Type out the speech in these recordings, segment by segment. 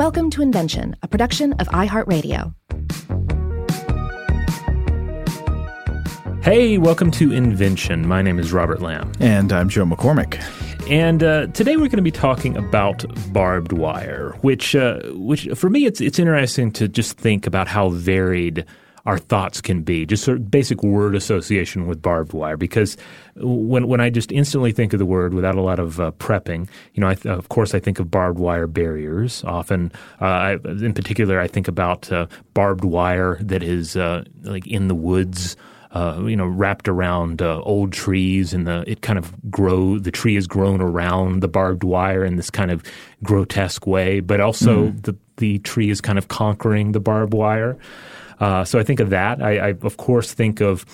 Welcome to Invention, a production of iHeartRadio. Hey, welcome to Invention. My name is Robert Lamb. And I'm Joe McCormick. And uh, today we're going to be talking about barbed wire, which, uh, which for me, it's it's interesting to just think about how varied our thoughts can be. Just sort of basic word association with barbed wire, because when when I just instantly think of the word without a lot of uh, prepping, you know, I th- of course I think of barbed wire barriers. Often, uh, I, in particular, I think about uh, barbed wire that is uh, like in the woods uh, you know, wrapped around uh, old trees, and the it kind of grow. The tree is grown around the barbed wire in this kind of grotesque way, but also mm. the the tree is kind of conquering the barbed wire. Uh, so I think of that. I, I of course think of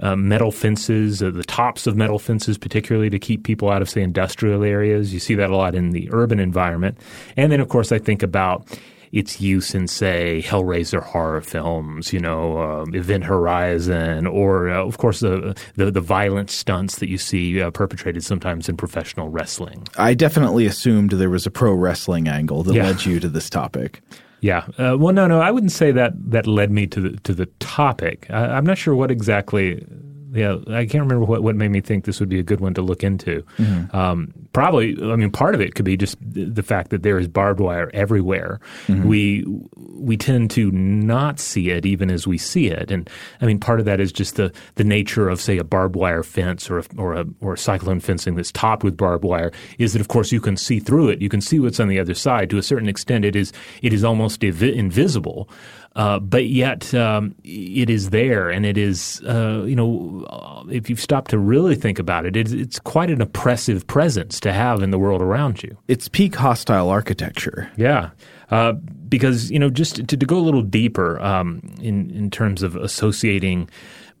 uh, metal fences, uh, the tops of metal fences, particularly to keep people out of say industrial areas. You see that a lot in the urban environment, and then of course I think about its use in, say, Hellraiser horror films, you know, uh, Event Horizon, or uh, of course the, the, the violent stunts that you see uh, perpetrated sometimes in professional wrestling. I definitely assumed there was a pro wrestling angle that yeah. led you to this topic. Yeah. Uh, well, no, no, I wouldn't say that that led me to the to the topic. I, I'm not sure what exactly yeah, I can't remember what, what made me think this would be a good one to look into. Mm-hmm. Um, probably, I mean, part of it could be just the fact that there is barbed wire everywhere. Mm-hmm. We we tend to not see it even as we see it, and I mean, part of that is just the the nature of, say, a barbed wire fence or a, or a or a cyclone fencing that's topped with barbed wire. Is that, of course, you can see through it. You can see what's on the other side. To a certain extent, it is it is almost ev- invisible. Uh, but yet um, it is there, and it is uh, you know if you stop to really think about it, it's, it's, quite an oppressive presence to have in the world around you. It's peak hostile architecture. Yeah. Uh, because you know, just to, to go a little deeper um, in in terms of associating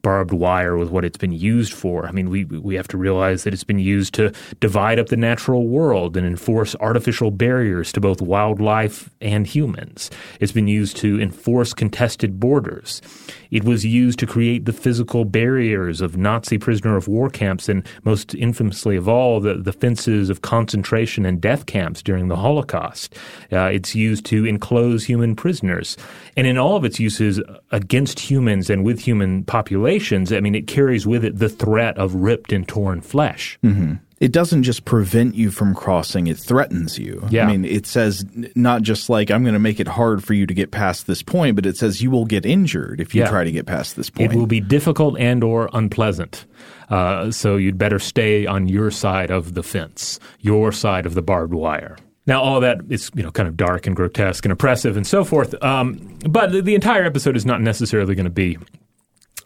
barbed wire with what it's been used for. I mean, we we have to realize that it's been used to divide up the natural world and enforce artificial barriers to both wildlife and humans. It's been used to enforce contested borders. It was used to create the physical barriers of Nazi prisoner of war camps and most infamously of all, the, the fences of concentration and death camps during the Holocaust. Uh, it's used to enclose human prisoners. And in all of its uses against humans and with human populations, I mean, it carries with it the threat of ripped and torn flesh. Mm-hmm it doesn't just prevent you from crossing, it threatens you. Yeah. I mean, it says not just like, I'm going to make it hard for you to get past this point, but it says you will get injured if you yeah. try to get past this point. It will be difficult and or unpleasant. Uh, so you'd better stay on your side of the fence, your side of the barbed wire. Now, all that is you know kind of dark and grotesque and oppressive and so forth. Um, but the, the, entire episode is not necessarily going to be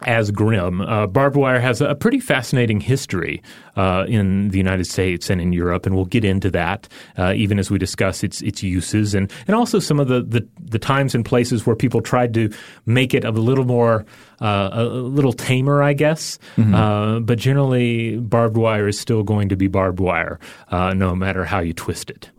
as grim. Uh, barbed wire has a pretty fascinating history uh, in the United States and in Europe, and we'll get into that uh, even as we discuss its its uses and and also some of the, the, the times and places where people tried to make it a little more uh, a little tamer, I guess. Mm-hmm. Uh, but generally, barbed wire is still going to be barbed wire, uh, no matter how you twist it.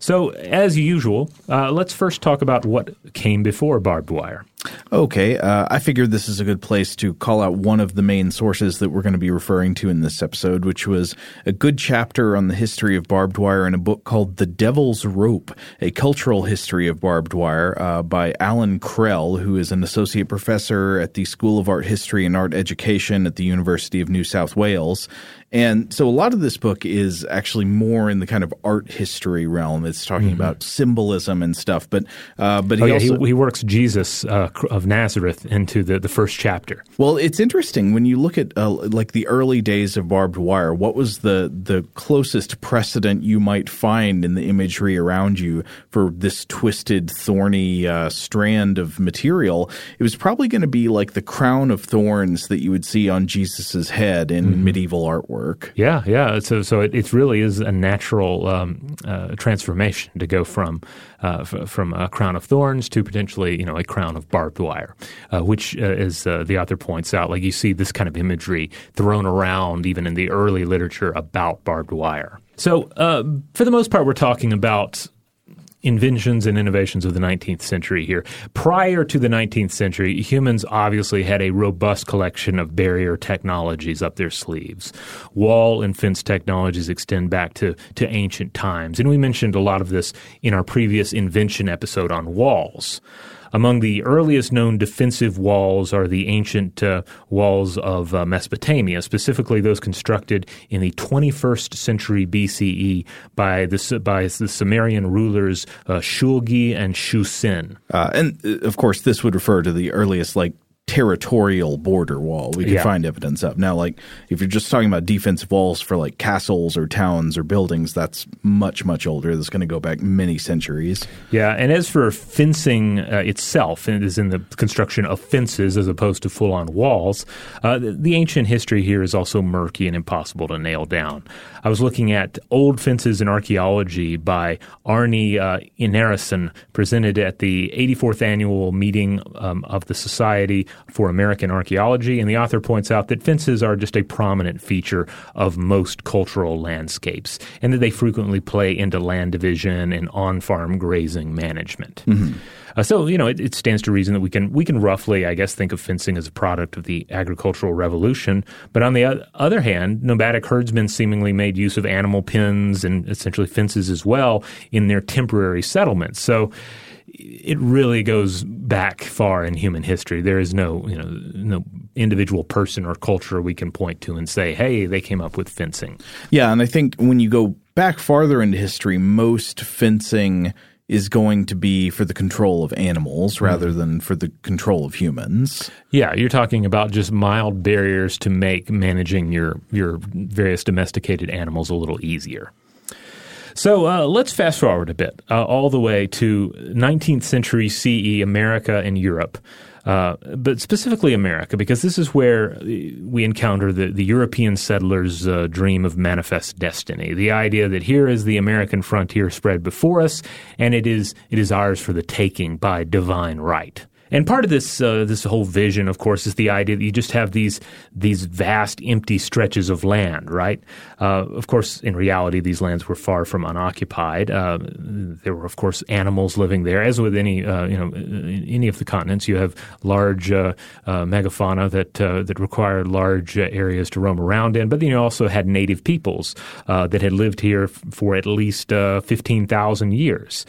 So, as usual, uh, let's first talk about what came before barbed wire. Okay, uh, I figured this is a good place to call out one of the main sources that we're going to be referring to in this episode, which was a good chapter on the history of barbed wire in a book called The Devil's Rope, a cultural history of barbed wire uh, by Alan Krell, who is an associate professor at the School of Art History and Art Education at the University of New South Wales. And so a lot of this book is actually more in the kind of art history realm. It's talking mm-hmm. about symbolism and stuff. But uh, but he oh, yeah, also he, he works Jesus uh, of Nazareth into the, the first chapter. Well, it's interesting when you look at uh, like the early days of barbed wire. What was the the closest precedent you might find in the imagery around you for this twisted, thorny uh, strand of material? It was probably going to be like the crown of thorns that you would see on Jesus's head in mm-hmm. medieval artwork work. Yeah, yeah. So, so it, it really is a natural um, uh, transformation to go from uh, f- from a crown of thorns to potentially, you know, a crown of barbed wire, uh, which, uh, as uh, the author points out, like you see this kind of imagery thrown around even in the early literature about barbed wire. So, uh, for the most part, we're talking about inventions and innovations of the 19th century here. Prior to the 19th century, humans obviously had a robust collection of barrier technologies up their sleeves. Wall and fence technologies extend back to, to ancient times. And we mentioned a lot of this in our previous invention episode on walls. Among the earliest known defensive walls are the ancient uh, walls of uh, Mesopotamia, specifically those constructed in the 21st century BCE by the, by the Sumerian rulers uh, Shulgi and Shusin. Uh, and uh, of course, this would refer to the earliest like territorial border wall we can yeah. find evidence of. Now, like if you're just talking about defensive walls for like castles or towns or buildings, that's much much older. That's going to go back many centuries. Yeah, and as for fencing uh, itself, it is in the construction of fences as opposed to full on walls. Uh, the, the, ancient history here is also murky and impossible to nail down. I was looking at old fences in archaeology by Arne uh, Einarsson, presented at the 84th annual meeting um, of the Society for American Archaeology, and the author points out that fences are just a prominent feature of most cultural landscapes, and that they frequently play into land division and on-farm grazing management. Mm-hmm. Uh, so you know, it, it, stands to reason that we can we can roughly, I guess, think of fencing as a product of the agricultural revolution. But on the other hand, nomadic herdsmen seemingly made use of animal pens and essentially fences as well in their temporary settlements. So it really goes back far in human history. There is no, you know, no individual person or culture we can point to and say, "Hey, they came up with fencing." Yeah, and I think when you go back farther into history, most fencing is going to be for the control of animals mm-hmm. rather than for the control of humans. Yeah, you're talking about just mild barriers to make managing your your various domesticated animals a little easier. So uh, let's fast forward a bit, uh, all the way to 19th century CE, America and Europe. Uh, but specifically America, because this is where we encounter the, the European settlers' uh, dream of manifest destiny. The idea that here is the American frontier spread before us, and it is it is ours for the taking by divine right. And part of this uh, this whole vision, of course, is the idea that you just have these these vast empty stretches of land, right? Uh, of course, in reality, these lands were far from unoccupied. Uh, there were, of course, animals living there, as with any uh, you know any of the continents. You have large uh, uh, megafauna that that require large areas to roam around in, but then you also had native peoples that had lived here for at least fifteen thousand years.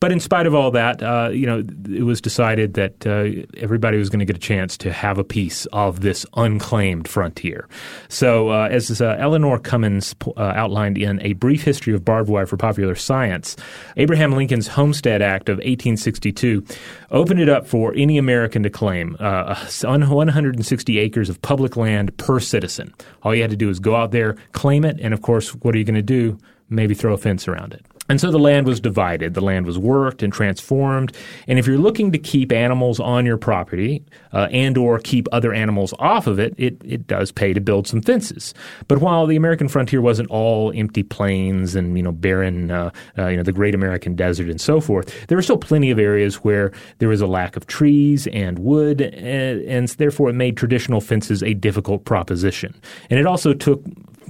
But in spite of all that, uh, you know, it was decided that uh, everybody was going to get a chance to have a piece of this unclaimed frontier. So, uh, as uh, Eleanor Cummins uh, outlined in A Brief History of Barbed Wire for Popular Science, Abraham Lincoln's Homestead Act of 1862 opened it up for any American to claim uh, 160 acres of public land per citizen. All you had to do was go out there, claim it, and of course, what are you going to do? Maybe throw a fence around it. And so the land was divided. The land was worked and transformed. And if you're looking to keep animals on your property uh, and or keep other animals off of it, it, it does pay to build some fences. But while the American frontier wasn't all empty plains and you know barren, uh, uh, you know the Great American Desert and so forth, there were still plenty of areas where there was a lack of trees and wood, and, and therefore it made traditional fences a difficult proposition. And it also took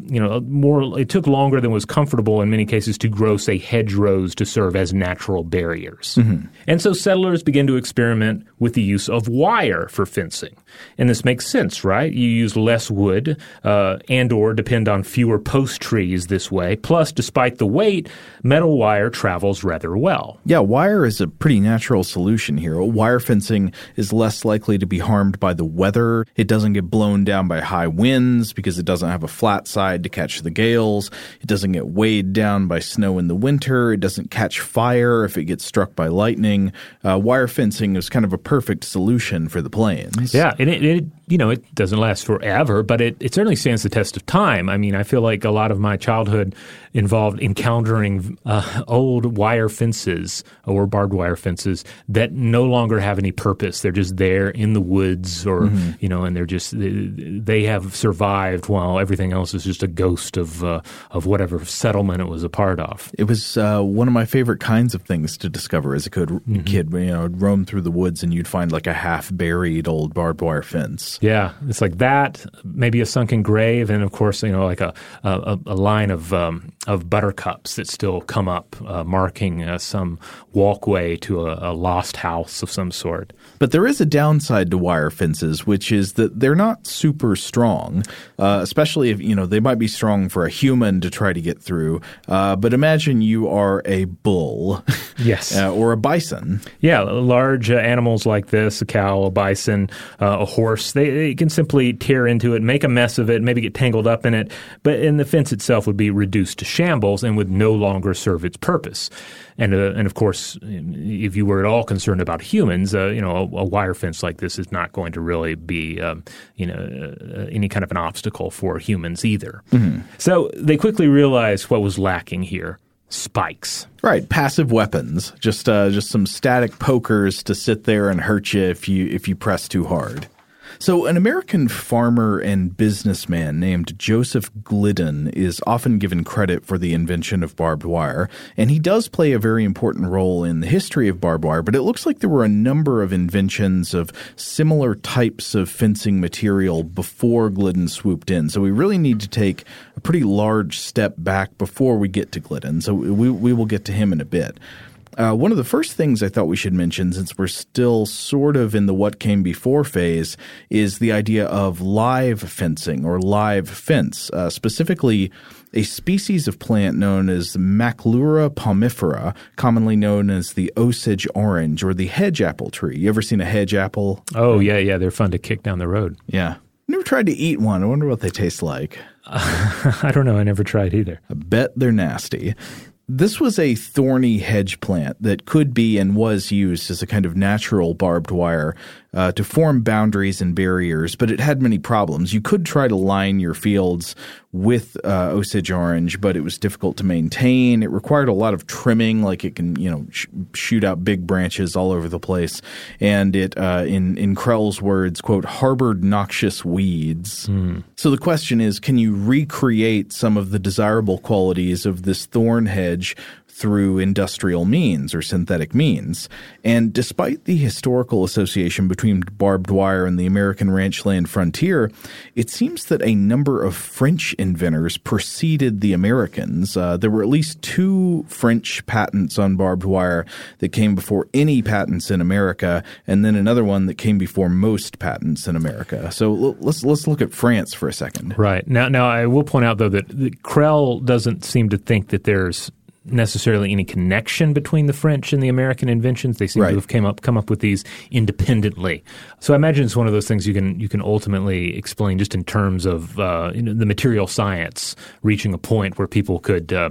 you know, more. It took longer than was comfortable in many cases to grow, say, hedgerows to serve as natural barriers. Mm-hmm. And so settlers began to experiment with the use of wire for fencing, and this makes sense, right? You use less wood uh, and/or depend on fewer post trees this way. Plus, despite the weight, metal wire travels rather well. Yeah, wire is a pretty natural solution here. Wire fencing is less likely to be harmed by the weather. It doesn't get blown down by high winds because it doesn't have a flat side to catch the gales. It doesn't get weighed down by snow in the winter. It doesn't catch fire if it gets struck by lightning. Uh, wire fencing is kind of a perfect solution for the plains. Yeah, and it, it you know, it doesn't last forever, but it, it certainly stands the test of time. I mean, I feel like a lot of my childhood involved encountering uh, old wire fences or barbed wire fences that no longer have any purpose. They're just there in the woods or, mm-hmm. you know, and they're just, they have survived while everything else is just a ghost of, uh, of whatever settlement it was a part of. It was uh, one of my favorite kinds of things to discover as a kid, mm-hmm. kid. You know, roam through the woods and you'd find like a half buried old barbed wire fence. Yeah, it's like that, maybe a sunken grave, and of course, you know, like a a, a line of um, of buttercups that still come up, uh, marking uh, some walkway to a, a, lost house of some sort. But there is a downside to wire fences, which is that they're not super strong, uh, especially if you know they might be strong for a human to try to get through. Uh, but imagine you are a bull, yes, uh, or a bison. Yeah, large uh, animals like this, a cow, a bison, a horse, they, they can simply tear into it, make a mess of it, maybe get tangled up in it. But in the fence itself would be reduced to shambles and would no longer serve its purpose. And uh, and of course, if you were at all concerned about humans, uh, you know, a, a, wire fence like this is not going to really be, um, you know, uh, any kind of an obstacle for humans either. Mm-hmm. So they quickly realized what was lacking here spikes. Right, passive weapons, just uh, just some static pokers to sit there and hurt you if you if you press too hard. So, an American farmer and businessman named Joseph Glidden is often given credit for the invention of barbed wire, and he does play a very important role in the history of barbed wire. But it looks like there were a number of inventions of similar types of fencing material before Glidden swooped in. So, we really need to take a pretty large step back before we get to Glidden. So, we, we will get to him in a bit. Uh, one of the first things I thought we should mention, since we're still sort of in the what came before phase, is the idea of live fencing or live fence, uh, specifically a species of plant known as Maclura pomifera, commonly known as the Osage orange or the hedge apple tree. You ever seen a hedge apple? Oh, yeah, yeah. They're fun to kick down the road. Yeah. Never tried to eat one. I wonder what they taste like. I don't know. I never tried either. I bet they're nasty. This was a thorny hedge plant that could be and was used as a kind of natural barbed wire uh, to form boundaries and barriers, but it had many problems. You could try to line your fields with uh, Osage orange, but it was difficult to maintain. It required a lot of trimming, like it can you know sh- shoot out big branches all over the place, and it uh, in in Krell's words, quote, harbored noxious weeds. Mm. So the question is, can you recreate some of the desirable qualities of this thorn hedge through industrial means or synthetic means. And despite the historical association between barbed wire and the American ranchland frontier, it seems that a number of French inventors preceded the Americans. Uh, there were at least two French patents on barbed wire that came before any patents in America, and then another one that came before most patents in America. So let's let's look at France for a second. Right now, now I will point out though that Krell doesn't seem to think that there's necessarily any connection between the French and the American inventions. They seem right. to have came up come up with these independently. So I imagine it's one of those things you can you can ultimately explain just in terms of uh, you know, the material science reaching a point where people could. Uh,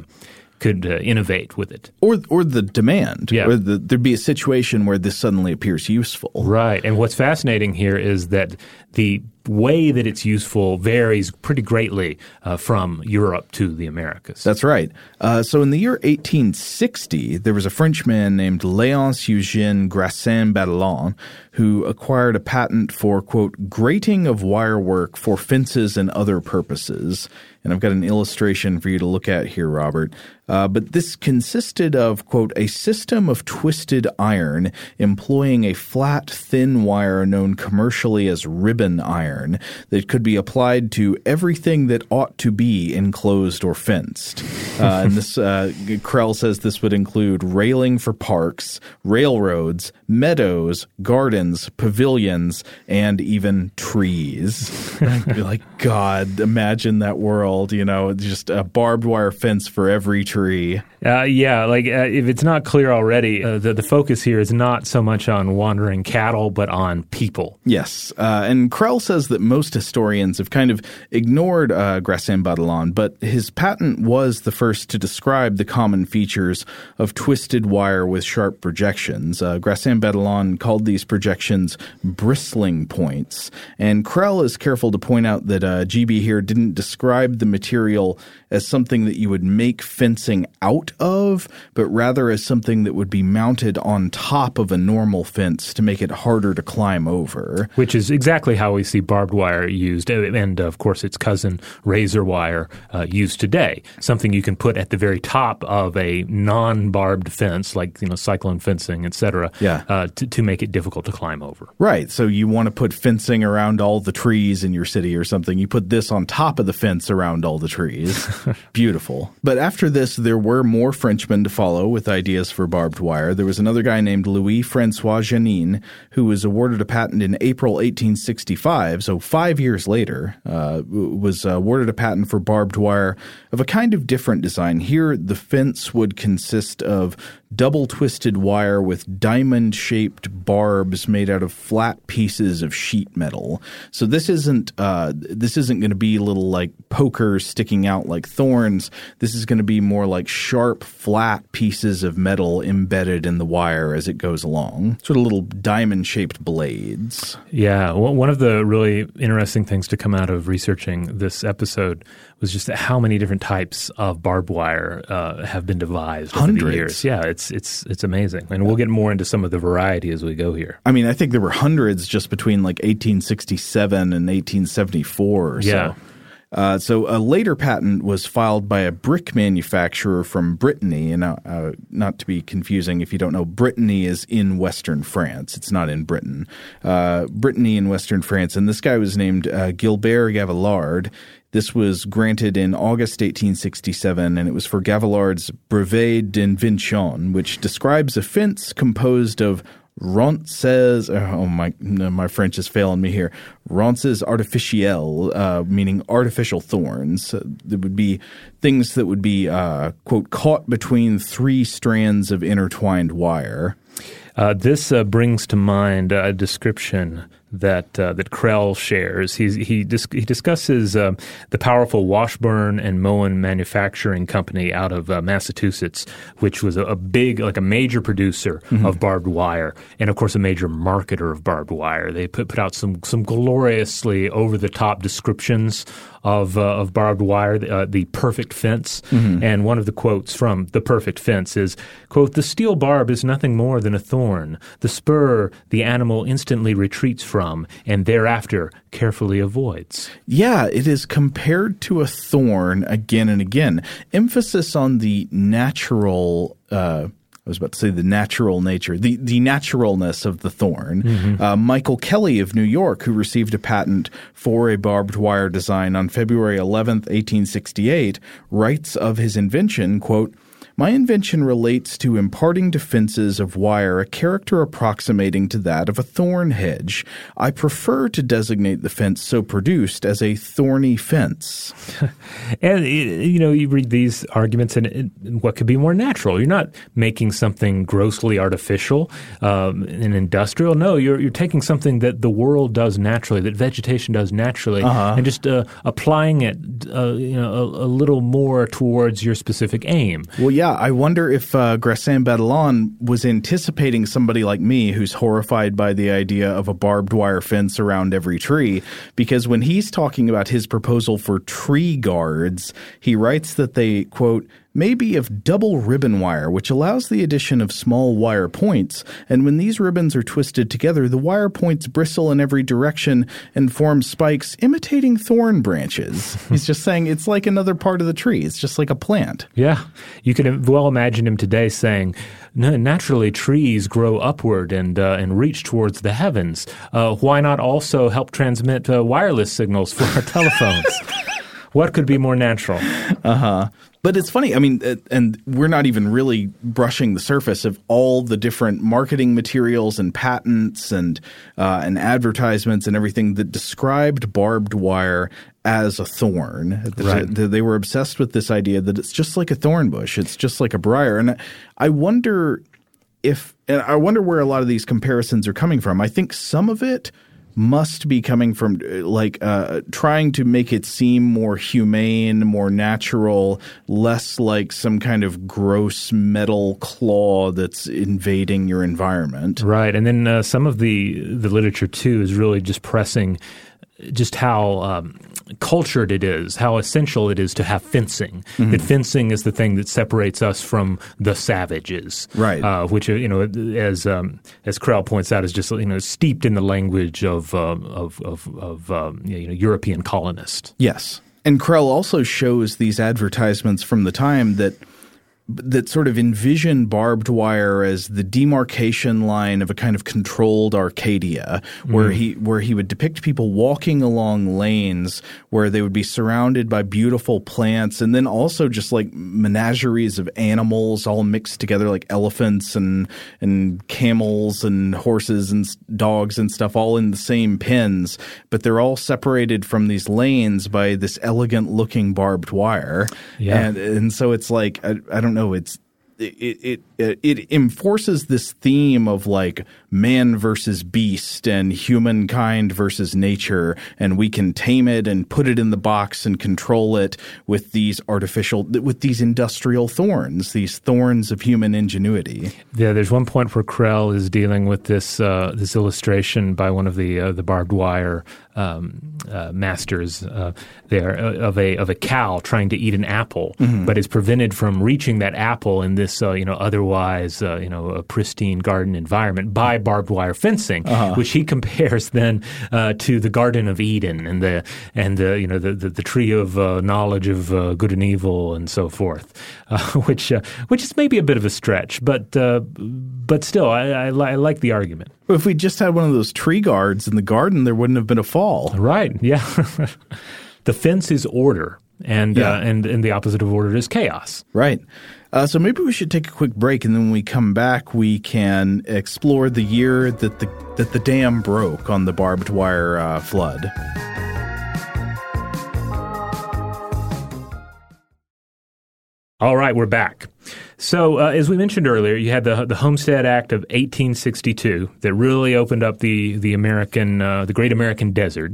could uh, innovate with it, or or the demand. Yeah, or the, there'd be a situation where this suddenly appears useful. Right, and what's fascinating here is that the way that it's useful varies pretty greatly uh, from Europe to the Americas. That's right. Uh, so in the year 1860, there was a Frenchman named Léonce Eugène Grassin Badelon who acquired a patent for, quote, grating of wirework for fences and other purposes. And I've got an illustration for you to look at here, Robert. Uh, but this consisted of, quote, a system of twisted iron employing a flat, thin wire known commercially as ribbon iron that could be applied to everything that ought to be enclosed or fenced. Uh, and this, uh, Krell says this would include railing for parks, railroads, meadows, gardens, pavilions, and even trees. like, God, imagine that world, you know, just a barbed wire fence for every tree tree. Uh, yeah, like uh, if it's not clear already, uh, the, the focus here is not so much on wandering cattle, but on people. Yes. Uh, and Krell says that most historians have kind of ignored uh, Grassin Badelon, but his patent was the first to describe the common features of twisted wire with sharp projections. Uh, Grassin Badelon called these projections bristling points. And Krell is careful to point out that uh, GB here didn't describe the material as something that you would make fencing out of, but rather as something that would be mounted on top of a normal fence to make it harder to climb over. Which is exactly how we see barbed wire used, and of course its cousin razor wire uh, used today. Something you can put at the very top of a non-barbed fence, like you know cyclone fencing, etc. Yeah. Uh, to, to make it difficult to climb over. Right. So you want to put fencing around all the trees in your city or something. You put this on top of the fence around all the trees. Beautiful. But after this, there were more Frenchmen to follow with ideas for barbed wire. There was another guy named Louis Francois Janin who was awarded a patent in April 1865. So five years later, uh, was awarded a patent for barbed wire of a kind of different design. Here, the fence would consist of double twisted wire with diamond shaped barbs made out of flat pieces of sheet metal. So this isn't uh, this isn't going to be little like pokers sticking out like thorns. This is going to be more like sharp, flat pieces of metal embedded in the wire as it goes along. Sort of little diamond shaped blades. Yeah, well, one of the really interesting things to come out of researching this episode was just how many different types of barbed wire uh, have been devised Hundreds. over the years. Yeah, it's it's it's amazing, and we'll get more into some of the variety as we go here. I mean, I think there were hundreds just between like 1867 and 1874 or Yeah. so. Uh, so a later patent was filed by a brick manufacturer from Brittany, and uh, uh, not to be confusing, if you don't know, Brittany is in Western France. It's not in Britain. Uh, Brittany in Western France, and this guy was named uh, Gilbert Gavillard. This was granted in August 1867, and it was for Gavillard's Brevet d'Invention, which describes a fence composed of ronces. Oh my, no, my French is failing me here. Ronces artificielles, uh, meaning artificial thorns. Uh, there would be things that would be uh, quote caught between three strands of intertwined wire. Uh, this uh, brings to mind a description that uh, that Krell shares. He's, he dis- he discusses um, the powerful Washburn and Moen manufacturing company out of uh, Massachusetts, which was a, a big, like a major producer of barbed wire, and of course a major marketer of barbed wire. They put put out some some gloriously over the top descriptions of uh, of barbed wire, uh, the perfect fence. And one of the quotes from the perfect fence is, "quote The steel barb is nothing more than a thorn. The spur the animal instantly retreats from, and thereafter carefully avoids." Yeah, it is compared to a thorn again and again. Emphasis on the natural. Uh, I was about to say the natural nature, the, the naturalness of the thorn. Uh, Michael Kelly of New York, who received a patent for a barbed wire design on February 11th, 1868, writes of his invention, quote, my invention relates to imparting defenses of wire a character approximating to that of a thorn hedge. I prefer to designate the fence so produced as a thorny fence. And you know, you read these arguments, and it, what could be more natural? You're not making something grossly artificial um, and industrial. No, you're you're taking something that the world does naturally, that vegetation does naturally, and just uh, applying it, uh, you know, a, a little more towards your specific aim. Well, yeah, I wonder if uh, Badelon was anticipating somebody like me who's horrified by the idea of a barbed wire fence around every tree. Because when he's talking about his proposal for tree guards, he writes that they, quote, may be of double ribbon wire, which allows the addition of small wire points. And when these ribbons are twisted together, the wire points bristle in every direction and form spikes imitating thorn branches. He's just saying it's like another part of the tree. It's just like a plant. Yeah, you could well imagine him today saying, "Naturally, trees grow upward and uh, and reach towards the heavens. Uh, why not also help transmit uh, wireless signals for our telephones? what could be more natural?" But it's funny. I mean, uh, and we're not even really brushing the surface of all the different marketing materials and patents and uh, and advertisements and everything that described barbed wire as a thorn. Right. They they were obsessed with this idea that it's just like a thorn bush. It's just like a briar. And I wonder if, and I wonder where a lot of these comparisons are coming from. I think some of it must be coming from uh, like uh, trying to make it seem more humane, more natural, less like some kind of gross metal claw that's invading your environment. Right, and then uh, some of the the literature too is really just pressing just how um, cultured it is, how essential it is to have fencing. Mm-hmm. That fencing is the thing that separates us from the savages, right? Uh, which you know, as um, as Krell points out, is just you know steeped in the language of uh, of of, of um, you know European colonists. Yes, and Krell also shows these advertisements from the time that that sort of envision barbed wire as the demarcation line of a kind of controlled Arcadia, where mm. he where he would depict people walking along lanes where they would be surrounded by beautiful plants, and then also just like menageries of animals all mixed together, like elephants and and camels and horses and dogs and stuff, all in the same pens, but they're all separated from these lanes by this elegant looking barbed wire. Yeah. And and so it's like I, I don't know know it's it, it it enforces this theme of like man versus beast and humankind versus nature and we can tame it and put it in the box and control it with these artificial with these industrial thorns these thorns of human ingenuity. Yeah there's one point where Krell is dealing with this uh, this illustration by one of the uh, the barbed wire um, uh, masters uh, there uh, of a of a cow trying to eat an apple, mm-hmm. but is prevented from reaching that apple in this uh, you know otherwise uh, you know a pristine garden environment by barbed wire fencing, uh-huh. which he compares then uh, to the Garden of Eden and the and the you know the the, the tree of knowledge of good and evil and so forth, which which is maybe a bit of a stretch, but but still I, I, I like the argument. If we just had one of those tree guards in the garden, there wouldn't have been a fall. Right. Yeah. the fence is order, and yeah. uh, and and the opposite of order is chaos. Right. Uh, so maybe we should take a quick break, and then when we come back, we can explore the year that the that the dam broke on the barbed wire uh, flood. All right, we're back. So, uh, as we mentioned earlier, you had the the Homestead Act of 1862 that really opened up the the American uh, the Great American Desert,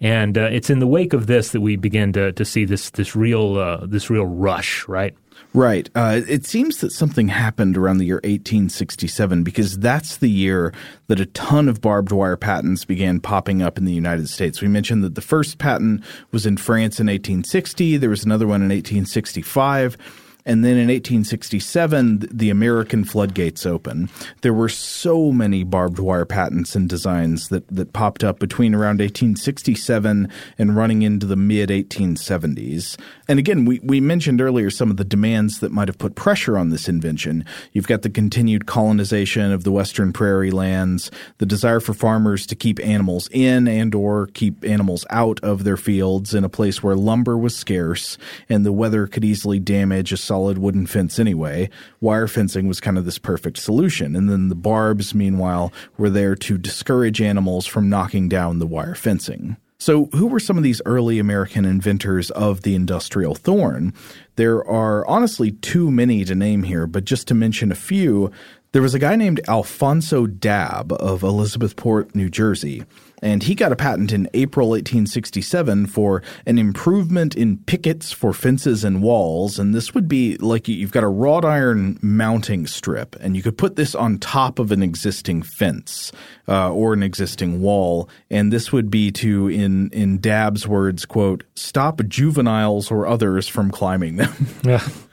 and uh, it's in the wake of this that we begin to to see this this real uh, this real rush, right? Right. Uh, it seems that something happened around the year 1867 because that's the year that a ton of barbed wire patents began popping up in the United States. We mentioned that the first patent was in France in 1860. There was another one in 1865. And then in 1867, the American floodgates open. There were so many barbed wire patents and designs that, that popped up between around 1867 and running into the mid 1870s. And again, we, we mentioned earlier some of the demands that might have put pressure on this invention. You've got the continued colonization of the western prairie lands, the desire for farmers to keep animals in and or keep animals out of their fields in a place where lumber was scarce and the weather could easily damage a solid wooden fence anyway. Wire fencing was kind of this perfect solution. And then the barbs, meanwhile, were there to discourage animals from knocking down the wire fencing. So, who were some of these early American inventors of the industrial thorn? There are honestly too many to name here, but just to mention a few, there was a guy named Alphonso Dabb of Elizabethport, New Jersey and he got a patent in April 1867 for an improvement in pickets for fences and walls. And this would be like you've got a wrought iron mounting strip, and you could put this on top of an existing fence uh, or an existing wall. And this would be to, in in Dabb's words, quote, stop juveniles or others from climbing them. Yeah.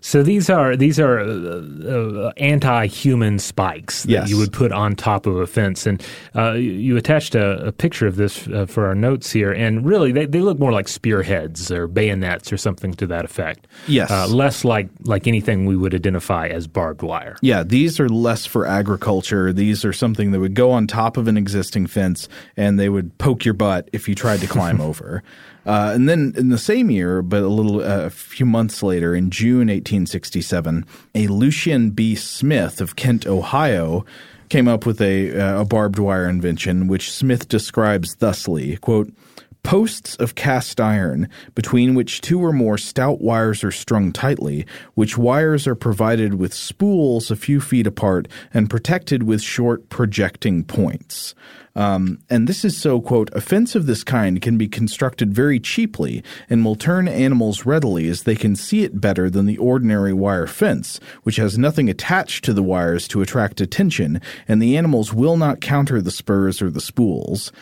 So these are these are uh, uh, anti-human spikes that yes. you would put on top of a fence, and uh, you attached a, a, picture of this uh, for our notes here, and really they, they look more like spearheads or bayonets or something to that effect. Yes, uh, less like like anything we would identify as barbed wire. Yeah, these are less for agriculture. These are something that would go on top of an existing fence, and they would poke your butt if you tried to climb over. Uh, and then in the same year, but a little uh, a few months later, in June 1867, a Lucien B. Smith of Kent, Ohio, came up with a, uh, a barbed wire invention, which Smith describes thusly: "Quote." Posts of cast iron, between which two or more stout wires are strung tightly, which wires are provided with spools a few feet apart and protected with short projecting points. Um, and this is so, quote, a fence of this kind can be constructed very cheaply and will turn animals readily as they can see it better than the ordinary wire fence, which has nothing attached to the wires to attract attention, and the animals will not counter the spurs or the spools.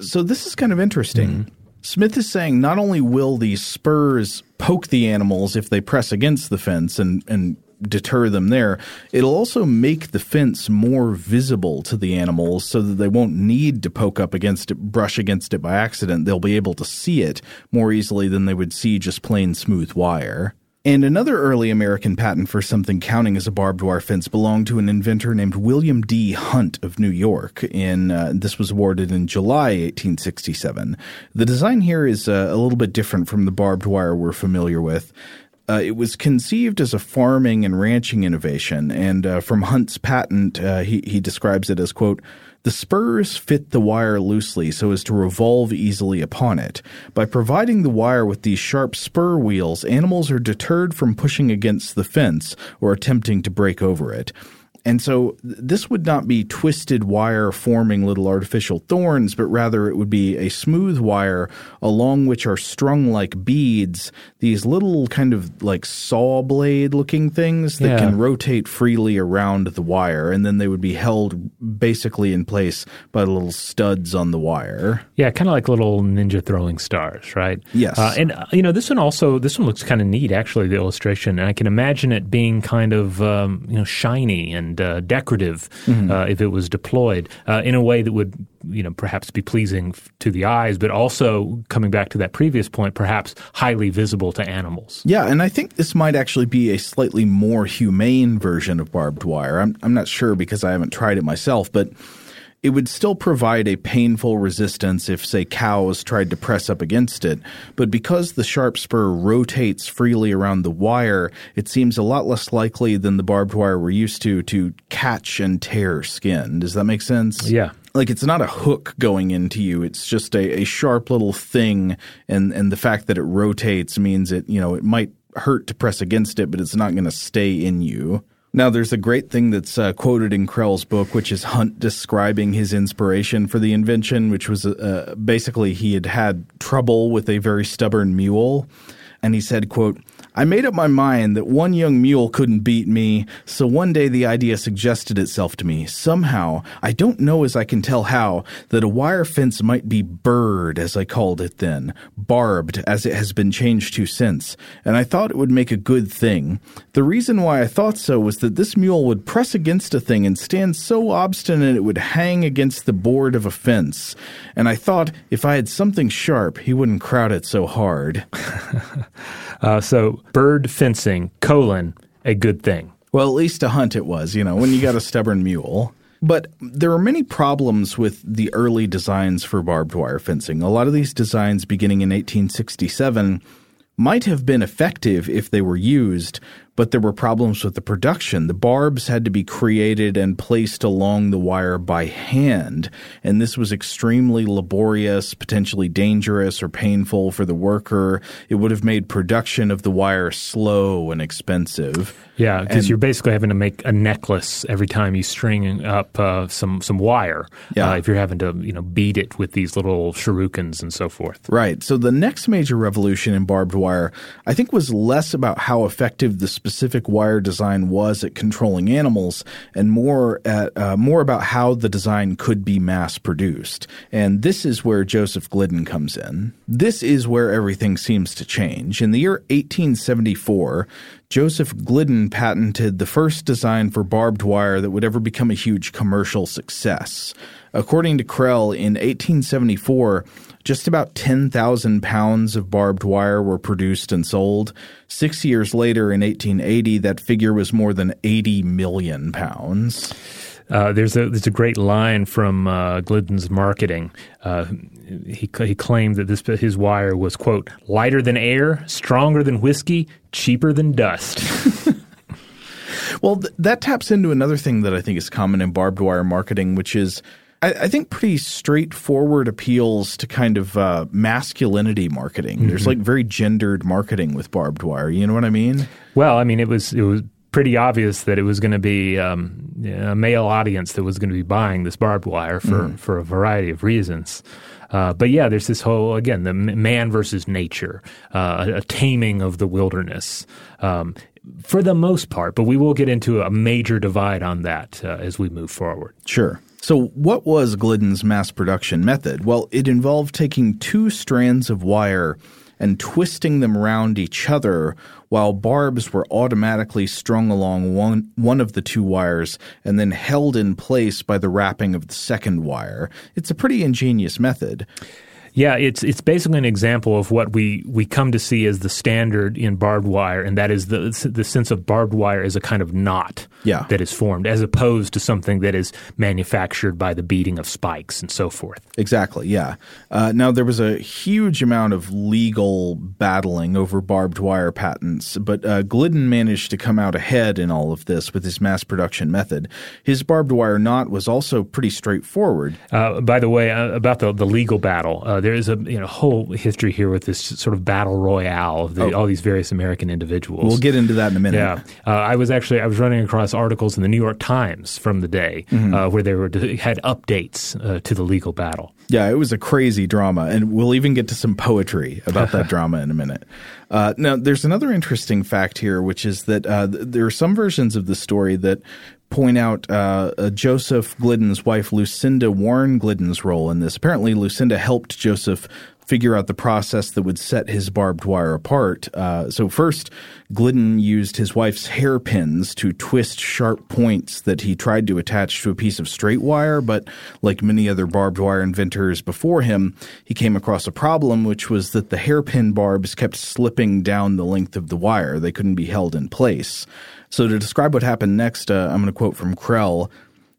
So this is kind of interesting. Mm-hmm. Smith is saying not only will these spurs poke the animals if they press against the fence and, and deter them there, it'll also make the fence more visible to the animals so that they won't need to poke up against it, brush against it by accident. They'll be able to see it more easily than they would see just plain smooth wire. And another early American patent for something counting as a barbed wire fence belonged to an inventor named William D. Hunt of New York. In uh, this was awarded in July 1867. The design here is uh, a little bit different from the barbed wire we're familiar with. Uh, it was conceived as a farming and ranching innovation, and uh, from Hunt's patent, uh, he, he describes it as, quote, the spurs fit the wire loosely so as to revolve easily upon it. By providing the wire with these sharp spur wheels, animals are deterred from pushing against the fence or attempting to break over it. And so this would not be twisted wire forming little artificial thorns, but rather it would be a smooth wire along which are strung like beads, these little kind of like saw blade looking things that yeah. can rotate freely around the wire. And then they would be held basically in place by little studs on the wire. Yeah, kind of like little ninja throwing stars, right? Yes. Uh, and, uh, you know, this one also, this one looks kind of neat, actually, the illustration. And I can imagine it being kind of, um, you know, shiny and and uh, decorative mm-hmm. uh, if it was deployed uh, in a way that would you know perhaps be pleasing to the eyes, but also coming back to that previous point, perhaps highly visible to animals. Yeah, and I think this might actually be a slightly more humane version of barbed wire. I'm I'm not sure because I haven't tried it myself, but it would still provide a painful resistance if, say, cows tried to press up against it. But because the sharp spur rotates freely around the wire, it seems a lot less likely than the barbed wire we're used to to catch and tear skin. Does that make sense? Yeah. Like it's not a hook going into you. It's just a, a sharp little thing, and and the fact that it rotates means it you know it might hurt to press against it, but it's not going to stay in you. Now, there's a great thing that's uh, quoted in Krell's book, which is Hunt describing his inspiration for the invention, which was uh, basically he had had trouble with a very stubborn mule. And he said, quote, I made up my mind that one young mule couldn't beat me, so one day the idea suggested itself to me. Somehow, I don't know as I can tell how, that a wire fence might be burred, as I called it then, barbed, as it has been changed to since, and I thought it would make a good thing. The reason why I thought so was that this mule would press against a thing and stand so obstinate it would hang against the board of a fence, and I thought if I had something sharp, he wouldn't crowd it so hard. Uh, so burred fencing, colon, a good thing. Well, at least to Hunt it was, you know, when you got a stubborn mule. But there are many problems with the early designs for barbed wire fencing. A lot of these designs beginning in 1867 might have been effective if they were used, but there were problems with the production. The barbs had to be created and placed along the wire by hand, and this was extremely laborious, potentially dangerous or painful for the worker. It would have made production of the wire slow and expensive. Yeah, because you're basically having to make a necklace every time you string up uh, some some wire. Yeah. Uh, if you're having to you know beat it with these little shurikens and so forth. Right. So the next major revolution in barbed wire, I think, was less about how effective the specific specific wire design was at controlling animals, and more at uh, more about how the design could be mass produced. And this is where Joseph Glidden comes in. This is where everything seems to change. In the year 1874, Joseph Glidden patented the first design for barbed wire that would ever become a huge commercial success. According to Krell, in 1874, just about 10,000 pounds of barbed wire were produced and sold. Six years later, in 1880, that figure was more than 80 million pounds. Uh, there's a there's a great line from uh, Glidden's marketing. Uh, he he claimed that this his wire was quote lighter than air, stronger than whiskey, cheaper than dust. well, th- that taps into another thing that I think is common in barbed wire marketing, which is I, I think pretty straightforward appeals to kind of uh, masculinity marketing. Mm-hmm. There's like very gendered marketing with barbed wire. You know what I mean? Well, I mean it was it was pretty obvious that it was going to be um, a male audience that was going to be buying this barbed wire for mm. for a variety of reasons. Uh, but yeah, there's this whole again the man versus nature, uh, a, taming of the wilderness. Um, for the most part, but we will get into a major divide on that uh, as we move forward. Sure. So, what was Glidden's mass production method? Well, it involved taking two strands of wire and twisting them around each other while barbs were automatically strung along one, one of the two wires and then held in place by the wrapping of the second wire. It's a pretty ingenious method. Yeah, it's it's basically an example of what we, we come to see as the standard in barbed wire, and that is the the sense of barbed wire as a kind of knot yeah. that is formed, as opposed to something that is manufactured by the beating of spikes and so forth. Exactly. Yeah. Uh, now there was a huge amount of legal battling over barbed wire patents, but uh, Glidden managed to come out ahead in all of this with his mass production method. His barbed wire knot was also pretty straightforward. Uh, by the way, uh, about the the legal battle. Uh, there is a you know whole history here with this sort of battle royale of the, Oh. all these various American individuals. We'll get into that in a minute. Yeah, uh, I was actually I was running across articles in the New York Times from the day uh, where they were had updates uh, to the legal battle. Yeah, it was a crazy drama, and we'll even get to some poetry about that drama in a minute. Uh, now, there's another interesting fact here, which is that uh, th- there are some versions of the story that point out uh, uh, Joseph Glidden's wife, Lucinda Warren Glidden's role in this. Apparently, Lucinda helped Joseph figure out the process that would set his barbed wire apart. Uh, so first, Glidden used his wife's hairpins to twist sharp points that he tried to attach to a piece of straight wire, but like many other barbed wire inventors before him, he came across a problem, which was that the hairpin barbs kept slipping down the length of the wire. They couldn't be held in place. So to describe what happened next, uh, I'm going to quote from Krell,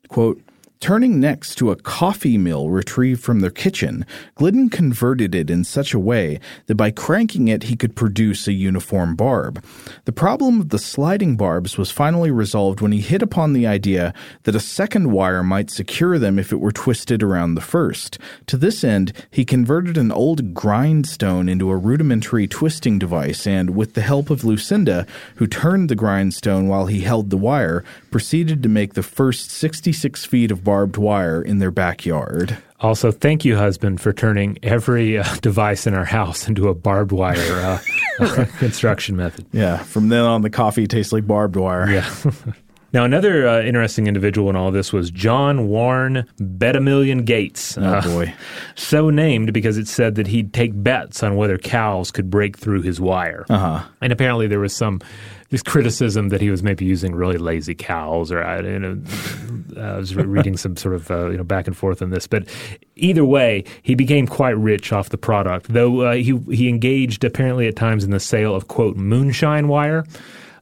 quote, Turning next to a coffee mill retrieved from their kitchen, Glidden converted it in such a way that by cranking it he could produce a uniform barb. The problem of the sliding barbs was finally resolved when he hit upon the idea that a second wire might secure them if it were twisted around the first. To this end, he converted an old grindstone into a rudimentary twisting device and, with the help of Lucinda, who turned the grindstone while he held the wire, proceeded to make the first 66 feet of barbed wire in their backyard. Also, thank you, husband, for turning every uh, device in our house into a barbed wire uh, construction method. Yeah, from then on, the coffee tastes like barbed wire. Yeah. Now, another uh, interesting individual in all this was John Warren Bet-a-Million Gates. Oh, boy. So named because it said that he'd take bets on whether cows could break through his wire. Uh-huh. And apparently there was some this criticism that he was maybe using really lazy cows, or I, you know, I was reading some sort of uh, you know back and forth on this. But either way, he became quite rich off the product. Though uh, he he engaged apparently at times in the sale of quote moonshine wire.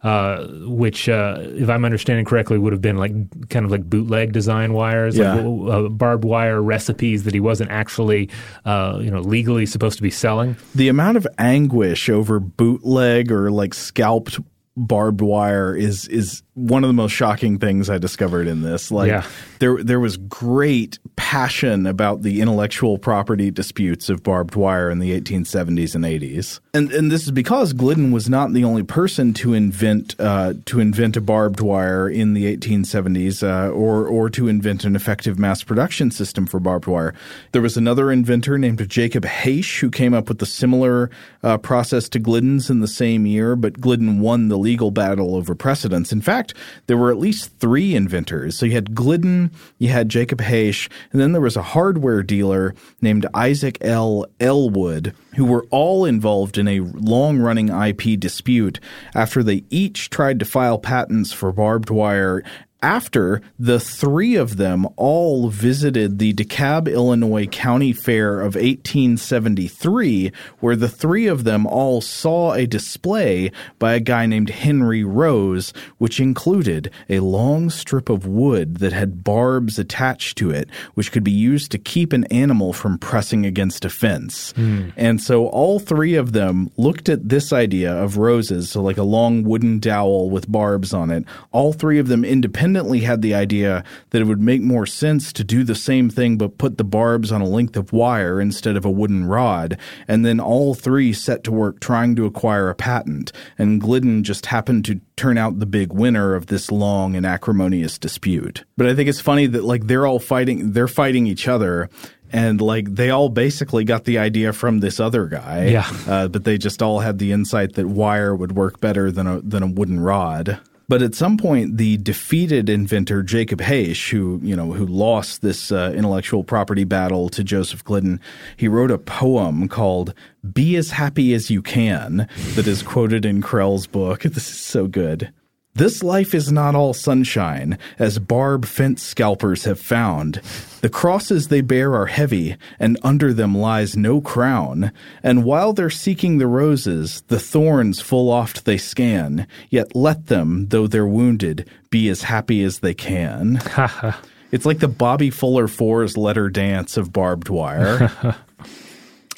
Uh, which, uh, if I'm understanding correctly, would have been like kind of like bootleg design wires, Yeah. like uh, barbed wire recipes that he wasn't actually, uh, you know, legally supposed to be selling. The amount of anguish over bootleg or like scalped barbed wire is is one of the most shocking things I discovered in this. Like Yeah. there there was great passion about the intellectual property disputes of barbed wire in the 1870s and 80s. And and this is because Glidden was not the only person to invent uh, to invent a barbed wire in the 1870s uh, or or to invent an effective mass production system for barbed wire. There was another inventor named Jacob Haish who came up with a similar uh, process to Glidden's in the same year, but Glidden won the legal battle over precedence. In fact, there were at least three inventors. So you had Glidden, you had Jacob Haish, and then there was a hardware dealer named Isaac L. Ellwood, who were all involved in a long running IP dispute after they each tried to file patents for barbed wire after the three of them all visited the DeKalb, Illinois County Fair of 1873, where the three of them all saw a display by a guy named Henry Rose, which included a long strip of wood that had barbs attached to it, which could be used to keep an animal from pressing against a fence. Hmm. And so all three of them looked at this idea of Rose's, so like a long wooden dowel with barbs on it. All three of them independently had the idea that it would make more sense to do the same thing but put the barbs on a length of wire instead of a wooden rod. And then all three set to work trying to acquire a patent. And Glidden just happened to turn out the big winner of this long and acrimonious dispute. But I think it's funny that like they're all fighting, they're fighting each other. And like they all basically got the idea from this other guy, Yeah. Uh, but they just all had the insight that wire would work better than a than a wooden rod. But at some point, the defeated inventor Jacob Haish, who you know who lost this uh, intellectual property battle to Joseph Glidden, he wrote a poem called "Be as Happy as You Can" that is quoted in Krell's book. This is so good. This life is not all sunshine, as barb fence scalpers have found. The crosses they bear are heavy, and under them lies no crown. And while they're seeking the roses, the thorns full oft they scan. Yet let them, though they're wounded, be as happy as they can. it's like the Bobby Fuller Fours Let Her Dance of barbed wire.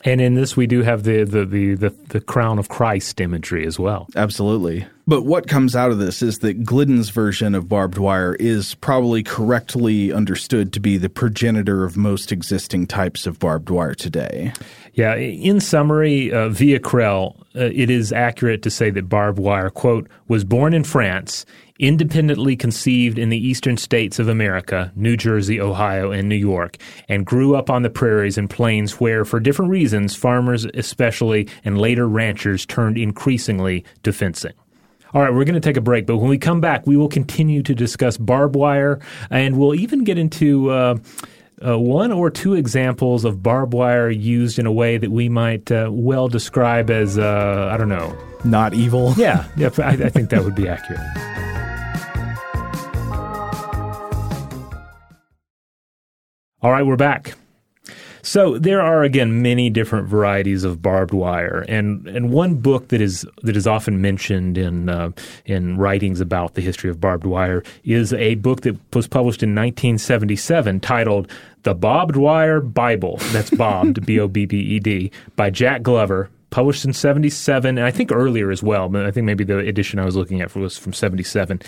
And in this, we do have the, the, the, the, the crown of Christ imagery as well. Absolutely. But what comes out of this is that Glidden's version of barbed wire is probably correctly understood to be the progenitor of most existing types of barbed wire today. Yeah, in summary, uh, via Krell, uh, it is accurate to say that barbed wire, quote, was born in France independently conceived in the eastern states of America, New Jersey, Ohio, and New York, and grew up on the prairies and plains where, for different reasons, farmers especially and later ranchers turned increasingly to fencing. All right, we're going to take a break, but when we come back, we will continue to discuss barbed wire, and we'll even get into uh, uh, one or two examples of barbed wire used in a way that we might uh, well describe as, uh, I don't know, not evil. Yeah, yeah, I, I think that would be accurate. All right, we're back. So there are again many different varieties of barbed wire, and and one book that is that is often mentioned in uh, in writings about the history of barbed wire is a book that was published in 1977 titled "The Bobbed Wire Bible." That's bobbed, B O B B E D, by Jack Glover, published in 77 and I think earlier as well, but I think maybe the edition I was looking at was from 77.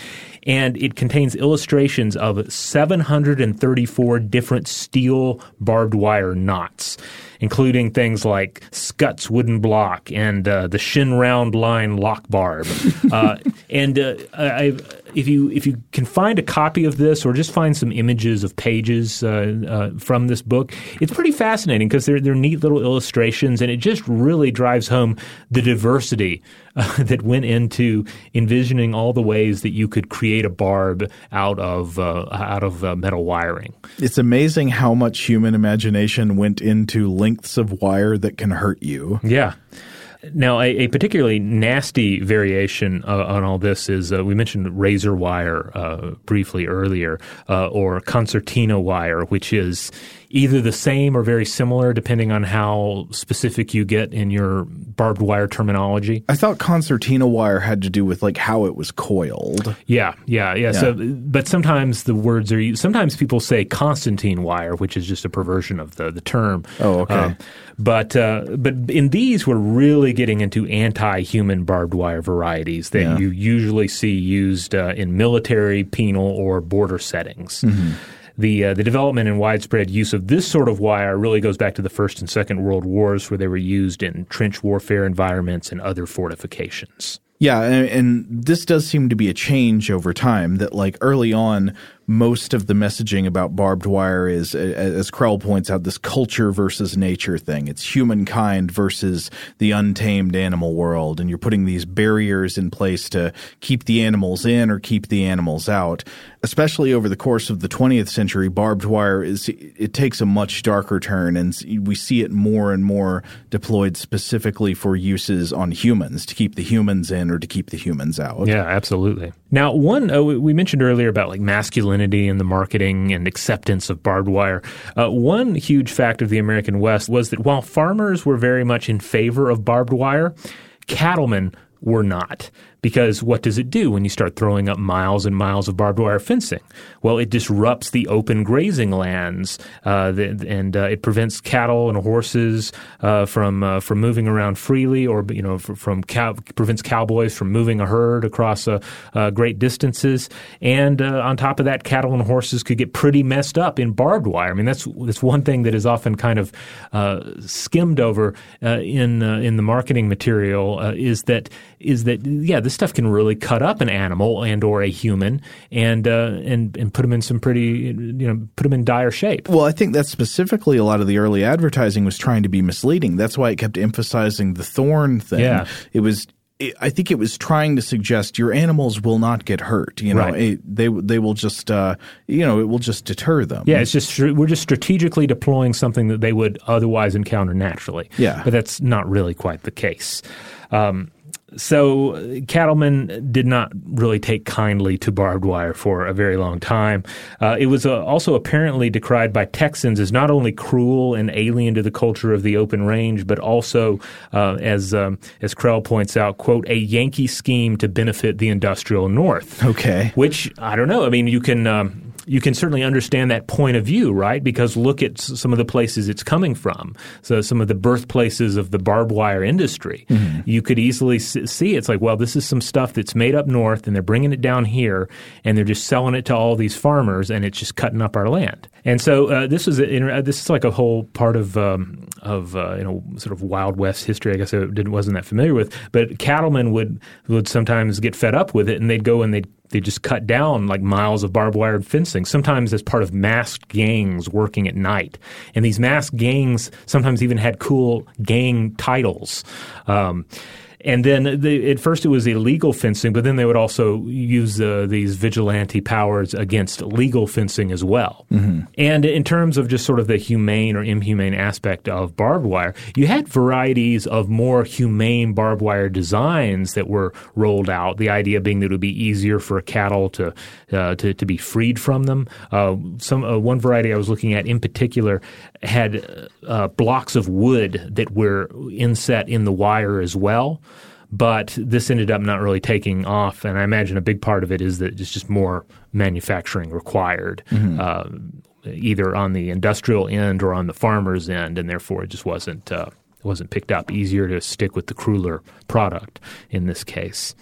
And it contains illustrations of 734 different steel barbed wire knots including things like Scutt's wooden block and uh, the Shin Round Line lock barb. uh, and uh, I, if you if you can find a copy of this or just find some images of pages uh, uh, from this book, it's pretty fascinating because they're they're neat little illustrations and it just really drives home the diversity uh, that went into envisioning all the ways that you could create a barb out of uh, out of uh, metal wiring. It's amazing how much human imagination went into lengths of wire that can hurt you. Yeah. Now, a, a, particularly nasty variation uh, on all this is uh, we mentioned razor wire uh, briefly earlier, uh, or concertina wire, which is either the same or very similar depending on how specific you get in your barbed wire terminology. I thought concertina wire had to do with like how it was coiled. Yeah, yeah, yeah. yeah. So, but sometimes the words are used. Sometimes people say Constantine wire, which is just a perversion of the the term. Oh, okay. Um, but uh, but in these, we're really getting into anti-human barbed wire varieties that yeah. you usually see used uh, in military, penal, or border settings. Mm-hmm the uh, the development and widespread use of this sort of wire really goes back to the First and Second World Wars, where they were used in trench warfare environments and other fortifications. Yeah, and, and, this does seem to be a change over time. That like early on, most of the messaging about barbed wire is, as Krell points out, this culture versus nature thing. It's humankind versus the untamed animal world, and you're putting these barriers in place to keep the animals in or keep the animals out. Especially over the course of the 20th century, barbed wire is it takes a much darker turn, and we see it more and more deployed specifically for uses on humans to keep the humans in or to keep the humans out. Yeah, absolutely. Now, one uh, we mentioned earlier about like masculinity and the marketing and acceptance of barbed wire. Uh, one huge fact of the American West was that while farmers were very much in favor of barbed wire, cattlemen were not. Because what does it do when you start throwing up miles and miles of barbed wire fencing? Well, it disrupts the open grazing lands, uh, and uh, it prevents cattle and horses uh, from uh, from moving around freely, or you know, from cow- prevents cowboys from moving a herd across uh, uh, great distances. And on top of that, cattle and horses could get pretty messed up in barbed wire. I mean, that's that's one thing that is often kind of skimmed over in in the marketing material is that is that yeah this stuff can really cut up an animal and or a human and uh, and and put them in some pretty you know put them in dire shape. Well, I think that specifically a lot of the early advertising was trying to be misleading. That's why it kept emphasizing the thorn thing. Yeah. It was I think it was trying to suggest your animals will not get hurt. You know, Right. it, they they will just uh, you know it will just deter them. Yeah, it's just we're just strategically deploying something that they would otherwise encounter naturally. Yeah. but that's not really quite the case. Um, so cattlemen did not really take kindly to barbed wire for a very long time. Uh, it was uh, also apparently decried by Texans as not only cruel and alien to the culture of the open range, but also, uh, as um, as Krell points out, quote, a Yankee scheme to benefit the industrial North. Okay. Which I don't know. I mean, you can um, you can certainly understand that point of view, right? Because look at some of the places it's coming from. So some of the birthplaces of the barbed wire industry. You could easily see it's like, well, this is some stuff that's made up north, and they're bringing it down here, and they're just selling it to all these farmers, and it's just cutting up our land. And so uh, this is a, uh, this is like a whole part of um, of uh, you know sort of Wild West history. I guess I didn't wasn't that familiar with, but cattlemen would would sometimes get fed up with it, and they'd go and they'd they just cut down like miles of barbed wire fencing, sometimes as part of masked gangs working at night. And these masked gangs sometimes even had cool gang titles. Um, and then the, at first it was illegal fencing, but then they would also use uh, these vigilante powers against legal fencing as well. And in terms of just sort of the humane or inhumane aspect of barbed wire, you had varieties of more humane barbed wire designs that were rolled out. The idea being that it would be easier for cattle to uh, to, to be freed from them. Uh, some uh, one variety I was looking at in particular had uh, blocks of wood that were inset in the wire as well. But this ended up not really taking off, and I imagine a big part of it is that it's just more manufacturing required, uh, either on the industrial end or on the farmer's end, and therefore it just wasn't uh, wasn't picked up. Easier to stick with the crueler product in this case.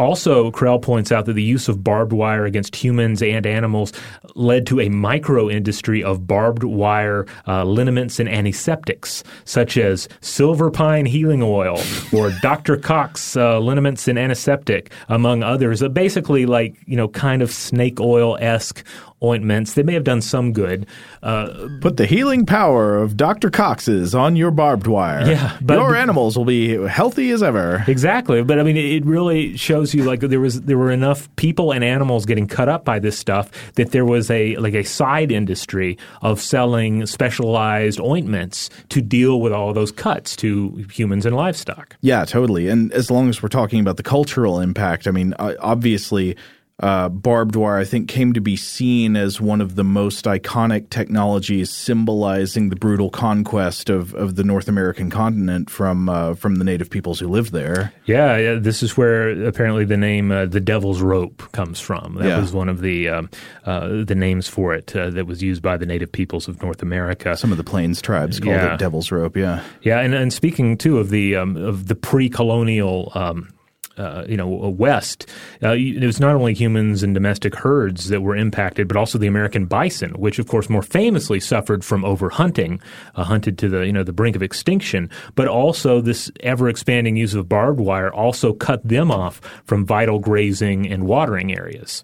Also, Krell points out that the use of barbed wire against humans and animals led to a micro industry of barbed wire uh, liniments and antiseptics, such as silver pine healing oil or Dr. Cox uh, liniments and antiseptic, among others. Uh, basically, like, you know, kind of snake oil esque ointments. They may have done some good. Uh, Put the healing power of Dr. Cox's on your barbed wire. Yeah, but- your animals will be healthy as ever. Exactly, but I mean, it really shows you like there was there were enough people and animals getting cut up by this stuff that there was a like a side industry of selling specialized ointments to deal with all those cuts to humans and livestock. Yeah, totally. And as long as we're talking about the cultural impact, I mean, obviously, uh, barbed wire, I think, came to be seen as one of the most iconic technologies symbolizing the brutal conquest of, of the North American continent from uh, from the native peoples who lived there. Yeah, yeah, this is where apparently the name uh, the Devil's Rope comes from. That Yeah. was one of the um, uh, the names for it uh, that was used by the native peoples of North America. Some of the Plains tribes called Yeah. it Devil's Rope. Yeah. Yeah, and, and speaking too of the um, of the pre-colonial. Um, uh, you know, West. Uh, it was not only humans and domestic herds that were impacted, but also the American bison, which, of course, more famously suffered from overhunting, uh, hunted to the you know the brink of extinction. But also, this ever-expanding use of barbed wire also cut them off from vital grazing and watering areas.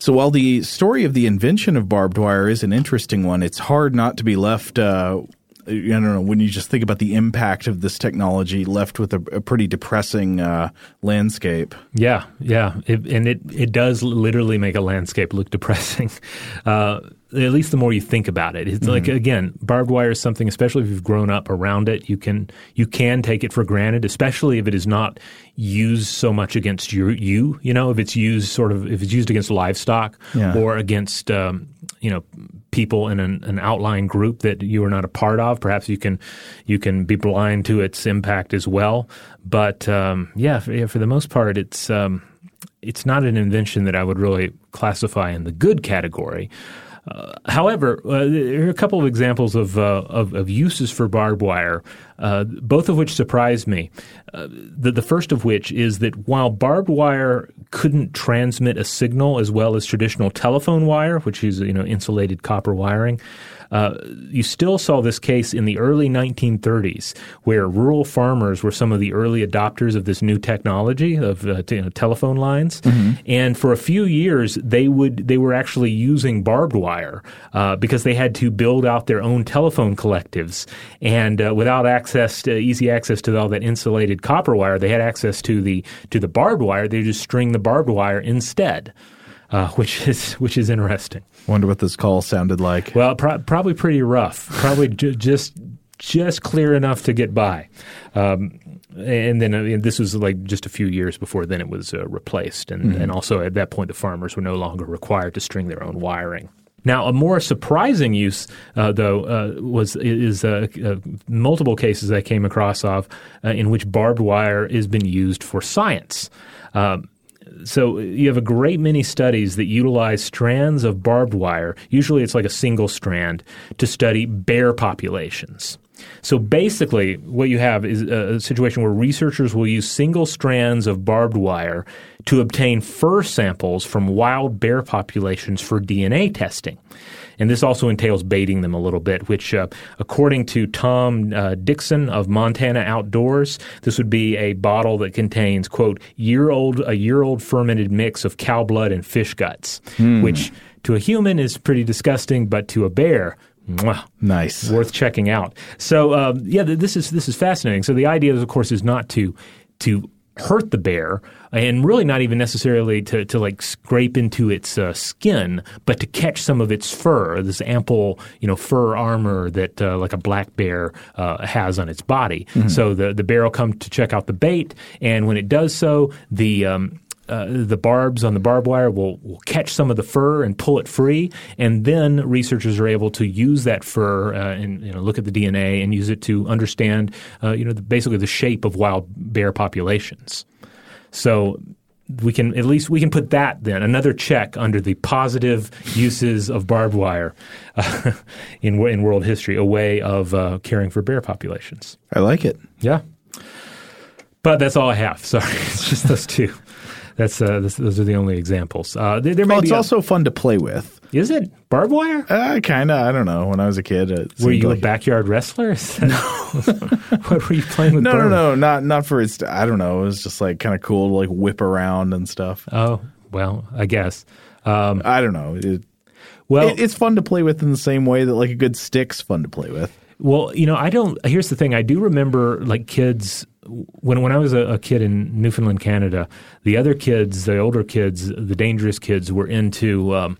So while the story of the invention of barbed wire is an interesting one, it's hard not to be left. Uh, I don't know when you just think about the impact of this technology, left with a, a pretty depressing uh, landscape. Yeah, yeah, it, and it it does literally make a landscape look depressing. Uh, at least the more you think about it, it's like again, barbed wire is something, especially if you've grown up around it, you can you can take it for granted, especially if it is not used so much against you. You, you know, if it's used sort of if it's used against livestock Yeah. or against um, you know people in an, an outlying group that you are not a part of. Perhaps you can you can be blind to its impact as well. But um, yeah, for, for the most part, it's um, it's not an invention that I would really classify in the good category. Uh, however, uh, there are a couple of examples of, uh, of, of uses for barbed wire, uh, both of which surprised me. Uh, the, the first of which is that while barbed wire couldn't transmit a signal as well as traditional telephone wire, which is you know insulated copper wiring, uh, you still saw this case in the early 1930s, where rural farmers were some of the early adopters of this new technology of uh, t- you know, telephone lines, and for a few years they would they were actually using barbed wire wire uh, because they had to build out their own telephone collectives, and uh, without access to easy access to all that insulated copper wire, they had access to the to the barbed wire. They just string the barbed wire instead. Uh, which is which is interesting. Wonder what this call sounded like. Well, pro- probably pretty rough. Probably ju- just just clear enough to get by. Um, and then this was like just a few years before then it was uh, replaced, and, mm-hmm. and also at that point the farmers were no longer required to string their own wiring. Now, a more surprising use, uh, though, uh, was is uh, uh multiple cases I came across of uh, in which barbed wire has been used for science. Um, so uh, you have a great many studies that utilize strands of barbed wire. Usually, it's like a single strand to study bear populations. So basically, what you have is a situation where researchers will use single strands of barbed wire to obtain fur samples from wild bear populations for DNA testing. And this also entails baiting them a little bit, which, uh, according to Tom uh, Dickson of Montana Outdoors, this would be a bottle that contains, quote, year old, a year old fermented mix of cow blood and fish guts, mm. which to a human is pretty disgusting, but to a bear, Mwah. Nice, worth checking out. So um, yeah, this is this is fascinating. So the idea, of course, is not to to hurt the bear and really not even necessarily to, to like scrape into its uh, skin, but to catch some of its fur, this ample, you know, fur armor that uh, like a black bear uh, has on its body. Mm-hmm. So the, the bear will come to check out the bait, and when it does so, the um, uh, the barbs on the barbed wire will, will catch some of the fur and pull it free, and then researchers are able to use that fur uh, and you know, look at the DNA and use it to understand uh, you know the, basically the shape of wild bear populations. So we can at least we can put that then another check under the positive uses of barbed wire uh, in in world history, a way of uh, caring for bear populations. I like it. Yeah, but that's all I have. Sorry, it's just those two. That's, uh, those are the only examples. Uh, there, there well, it's a, also fun to play with. Is it barbed wire? Uh, kind of. I don't know. When I was a kid, were you like a backyard wrestler? no. what were you playing with? No, no, no, not not for its. I don't know. It was just like kind of cool to like whip around and stuff. Oh well, I guess. Um, I don't know. It, well, it, it's fun to play with in the same way that like a good stick's fun to play with. Well, you know, I don't. Here's the thing: I do remember like kids when when I was a, a, kid in Newfoundland, Canada. The other kids, the older kids, the dangerous kids, were into. Um,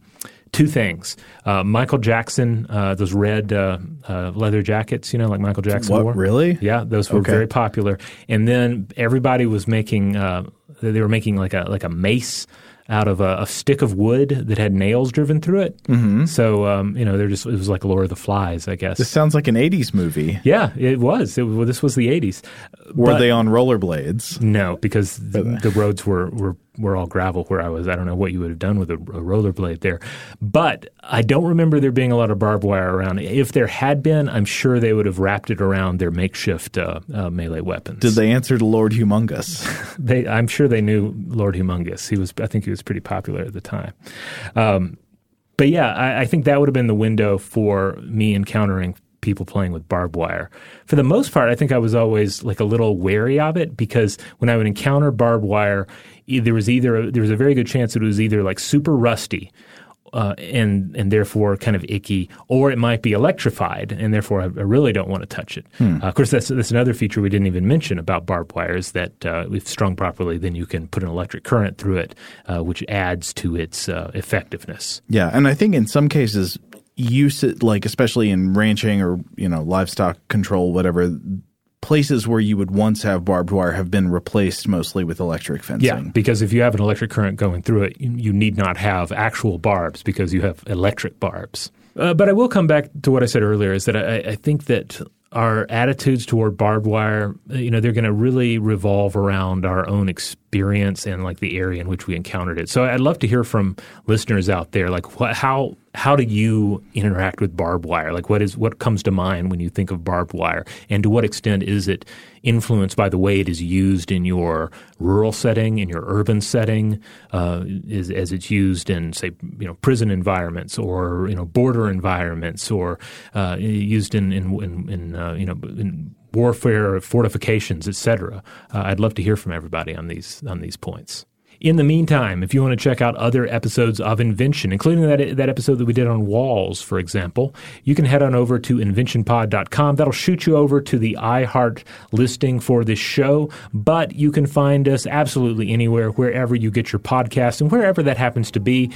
two things. Uh, Michael Jackson, uh, those red uh, uh leather jackets, you know, like Michael Jackson what, wore. Really? Yeah, those were okay. very popular. And then everybody was making, uh, they were making like a like a mace out of a, a, stick of wood that had nails driven through it. Mm-hmm. So um, you know, they're just it was like Lord of the Flies, I guess. This sounds like an '80s movie. Yeah, it was. It, well, this was the '80s. Were but, they on rollerblades? No, because the, the roads were were were all gravel where I was. I don't know what you would have done with a, a rollerblade there, but I don't remember there being a lot of barbed wire around. If there had been, I'm sure they would have wrapped it around their makeshift uh, uh, melee weapons. Did they answer to Lord Humongous? they, I'm sure they knew Lord Humongous. He was, I think, he was pretty popular at the time. Um, but yeah, I, I think that would have been the window for me encountering people playing with barbed wire. For the most part, I think I was always like a little wary of it because when I would encounter barbed wire, there was either there was a very good chance that it was either like super rusty uh, and and therefore kind of icky, or it might be electrified, and therefore I, I really don't want to touch it. Hmm. Uh, of course, that's that's another feature we didn't even mention about barbed wire is that uh, if strung properly, then you can put an electric current through it, uh, which adds to its uh, effectiveness. Yeah, and I think in some cases, use it like especially in ranching or you know livestock control, whatever places where you would once have barbed wire have been replaced mostly with electric fencing. Yeah, because if you have an electric current going through it, you, you need not have actual barbs because you have electric barbs. Uh, but I will come back to what I said earlier is that I, I think that our attitudes toward barbed wire, uh, you know, they're going to really revolve around our own experience and like the area in which we encountered it. So I'd love to hear from listeners out there, like what, how how do you interact with barbed wire? Like what is what comes to mind when you think of barbed wire, and to what extent is it influenced by the way it is used in your rural setting, in your urban setting, uh, is, as it's used in say you know prison environments or you know border environments or uh, used in in, in, in uh, you know in warfare, fortifications, etc. Uh, I'd love to hear from everybody on these on these points. In the meantime, if you want to check out other episodes of Invention, including that, that episode that we did on walls, for example, you can head on over to inventionpod.com. That'll shoot you over to the iHeart listing for this show, but you can find us absolutely anywhere, wherever you get your podcast and wherever that happens to be.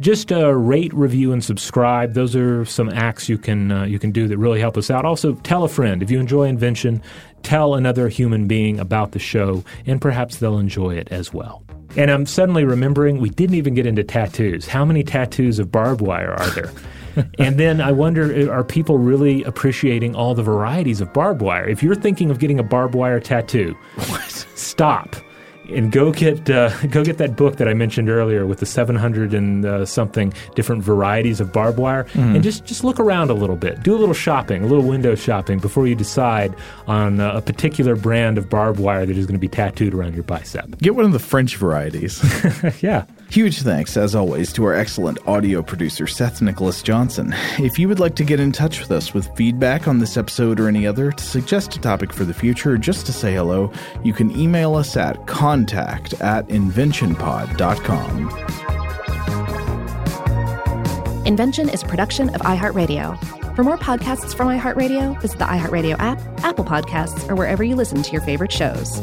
Just uh, rate, review, and subscribe. Those are some acts you can uh, you can do that really help us out. Also, tell a friend if you enjoy Invention. Tell another human being about the show, and perhaps they'll enjoy it as well. And I'm suddenly remembering we didn't even get into tattoos. How many tattoos of barbed wire are there? and then I wonder are people really appreciating all the varieties of barbed wire? If you're thinking of getting a barbed wire tattoo, what? stop and go get uh, go get that book that I mentioned earlier with the 700 and uh, something different varieties of barbed wire, mm. and just just look around a little bit, do a little shopping, a little window shopping before you decide on uh, a particular brand of barbed wire that is going to be tattooed around your bicep. Get one of the French varieties. yeah. Huge thanks, as always, to our excellent audio producer, Seth Nicholas Johnson. If you would like to get in touch with us with feedback on this episode or any other, to suggest a topic for the future, or just to say hello, you can email us at contact at inventionpod.com. Invention is a production of iHeartRadio. For more podcasts from iHeartRadio, visit the iHeartRadio app, Apple Podcasts, or wherever you listen to your favorite shows.